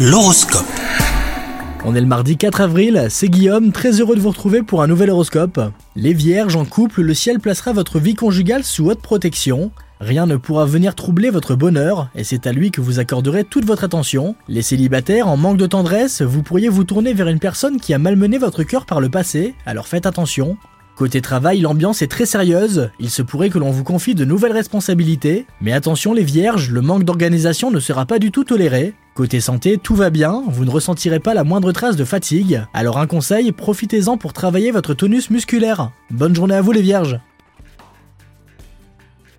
L'horoscope. On est le mardi 4 avril, c'est Guillaume, très heureux de vous retrouver pour un nouvel horoscope. Les vierges en couple, le ciel placera votre vie conjugale sous haute protection. Rien ne pourra venir troubler votre bonheur, et c'est à lui que vous accorderez toute votre attention. Les célibataires, en manque de tendresse, vous pourriez vous tourner vers une personne qui a malmené votre cœur par le passé, alors faites attention. Côté travail, l'ambiance est très sérieuse, il se pourrait que l'on vous confie de nouvelles responsabilités, mais attention les vierges, le manque d'organisation ne sera pas du tout toléré. Côté santé, tout va bien, vous ne ressentirez pas la moindre trace de fatigue, alors un conseil, profitez-en pour travailler votre tonus musculaire. Bonne journée à vous les vierges